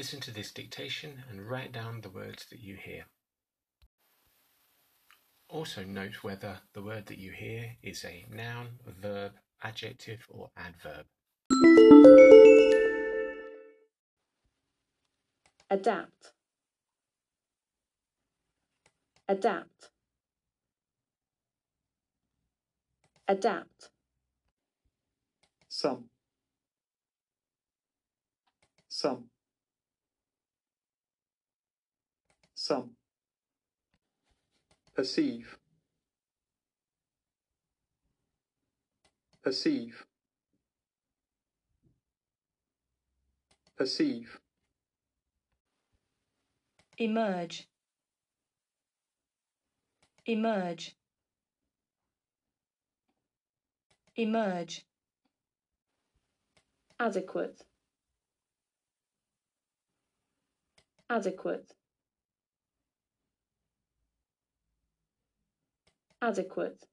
Listen to this dictation and write down the words that you hear. Also note whether the word that you hear is a noun, verb, adjective or adverb. adapt. Adapt. Adapt. Sum. Sum sum perceive perceive perceive. Emerge. Emerge. Emerge. Adequate. Adequate adequate